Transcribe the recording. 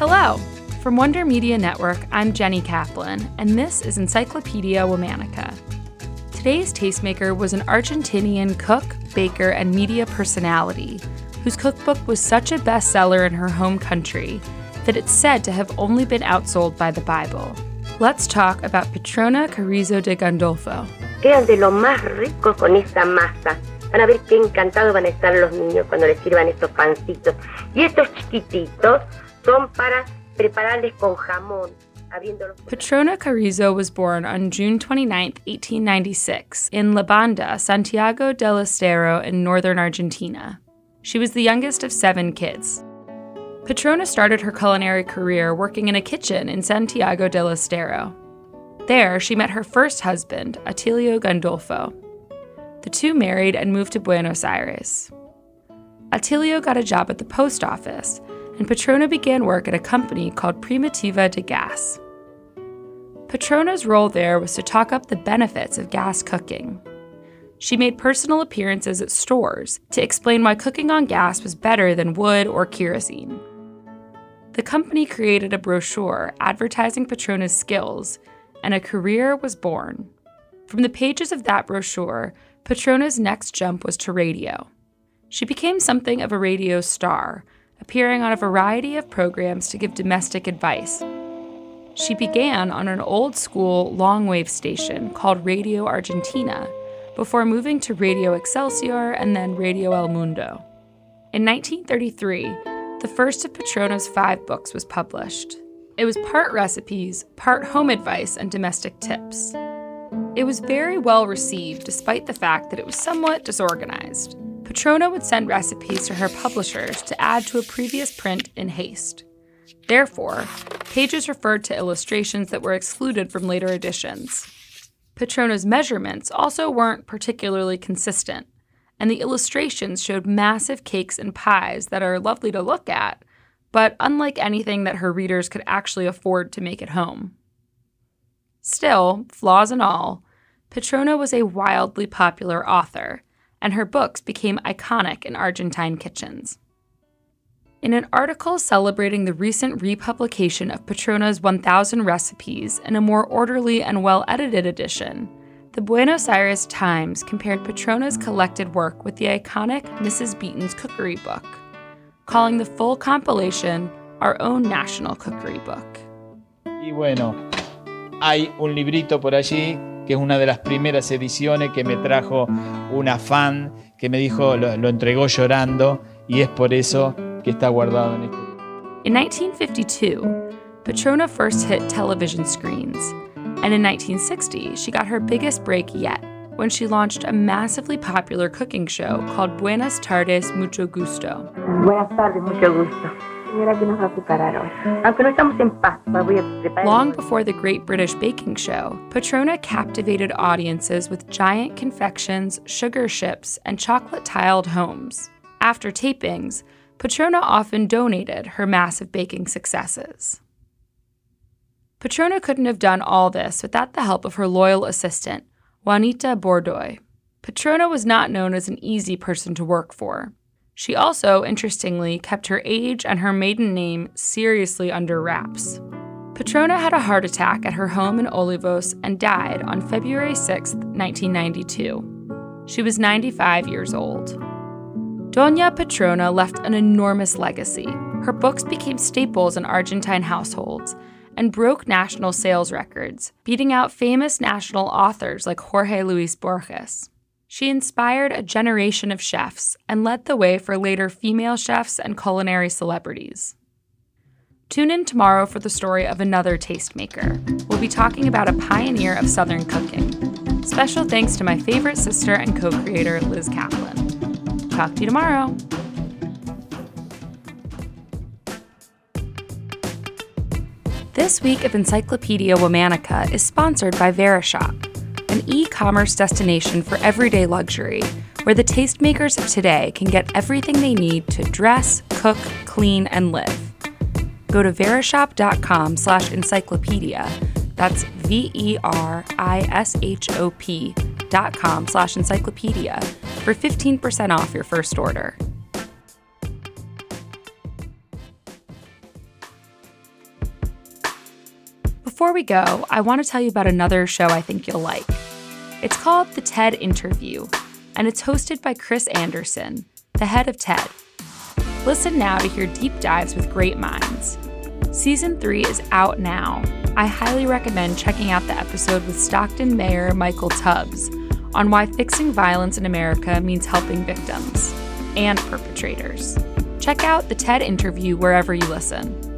Hello! From Wonder Media Network, I'm Jenny Kaplan, and this is Encyclopedia Womannica. Today's tastemaker was an Argentinian cook, baker, and media personality whose cookbook was such a bestseller in her home country that it's said to have only been outsold by the Bible. Let's talk about Petrona Carrizo de Gandulfo. Lo más rico con masa. Van a ver qué encantados van a estar los niños cuando les sirvan estos pancitos. Y estos chiquititos son para prepararles con jamón. Petrona Carrizo was born on June 29, 1896, in La Banda, Santiago del Estero in northern Argentina. She was the youngest of seven kids. Petrona started her culinary career working in a kitchen in Santiago del Estero. There, she met her first husband, Atilio Gandulfo. The two married and moved to Buenos Aires. Atilio got a job at the post office and Petrona began work at a company called Primitiva de Gas. Petrona's role there was to talk up the benefits of gas cooking. She made personal appearances at stores to explain why cooking on gas was better than wood or kerosene. The company created a brochure advertising Petrona's skills, and a career was born. From the pages of that brochure, Petrona's next jump was to radio. She became something of a radio star, appearing on a variety of programs to give domestic advice. She began on an old school long wave station called Radio Argentina before moving to Radio Excelsior and then Radio El Mundo. In 1933, the first of Petrona's five books was published. It was part recipes, part home advice, and domestic tips. It was very well received despite the fact that it was somewhat disorganized. Petrona would send recipes to her publishers to add to a previous print in haste. Therefore, pages referred to illustrations that were excluded from later editions. Petrona's measurements also weren't particularly consistent, and the illustrations showed massive cakes and pies that are lovely to look at, but unlike anything that her readers could actually afford to make at home. Still, flaws and all, Petrona was a wildly popular author and her books became iconic in Argentine kitchens. In an article celebrating the recent republication of Petrona's 1000 recipes in a more orderly and well edited edition, the Buenos Aires Times compared Petrona's collected work with the iconic Mrs. Beeton's cookery book, calling the full compilation our own national cookery book. Y bueno, hay un librito por allí que es una de las primeras ediciones que me trajo una fan que me dijo, lo, lo entregó llorando y es por eso que está guardado en este In 1952, Petrona first hit television screens, and in 1960, she got her biggest break yet when she launched a massively popular cooking show called Buenas Tardes, Mucho Gusto. Buenas tardes, mucho gusto. Long before the Great British Baking Show, Petrona captivated audiences with giant confections, sugar ships, and chocolate tiled homes. After tapings, Petrona often donated her massive baking successes. Petrona couldn't have done all this without the help of her loyal assistant, Juanita Bordoy. Petrona was not known as an easy person to work for. She also, interestingly, kept her age and her maiden name seriously under wraps. Petrona had a heart attack at her home in Olivos and died on February 6, 1992. She was 95 years old. Doña Petrona left an enormous legacy. Her books became staples in Argentine households and broke national sales records, beating out famous national authors like Jorge Luis Borges. She inspired a generation of chefs and led the way for later female chefs and culinary celebrities. Tune in tomorrow for the story of another tastemaker. We'll be talking about a pioneer of Southern cooking. Special thanks to my favorite sister and co creator, Liz Kaplan. Talk to you tomorrow. This week of Encyclopedia Womannica is sponsored by Verishop an e commerce destination for everyday luxury, where the tastemakers of today can get everything they need to dress, cook, clean, and live. Go to verishop.com slash encyclopedia. That's V E R I S H O P dot com slash encyclopedia for 15% off your first order. Before we go, I want to tell you about another show I think you'll like. It's called The TED Interview, and it's hosted by Chris Anderson, the head of TED. Listen now to hear deep dives with great minds. Season 3 is out now. I highly recommend checking out the episode with Stockton Mayor Michael Tubbs on why fixing violence in America means helping victims and perpetrators. Check out the TED interview wherever you listen.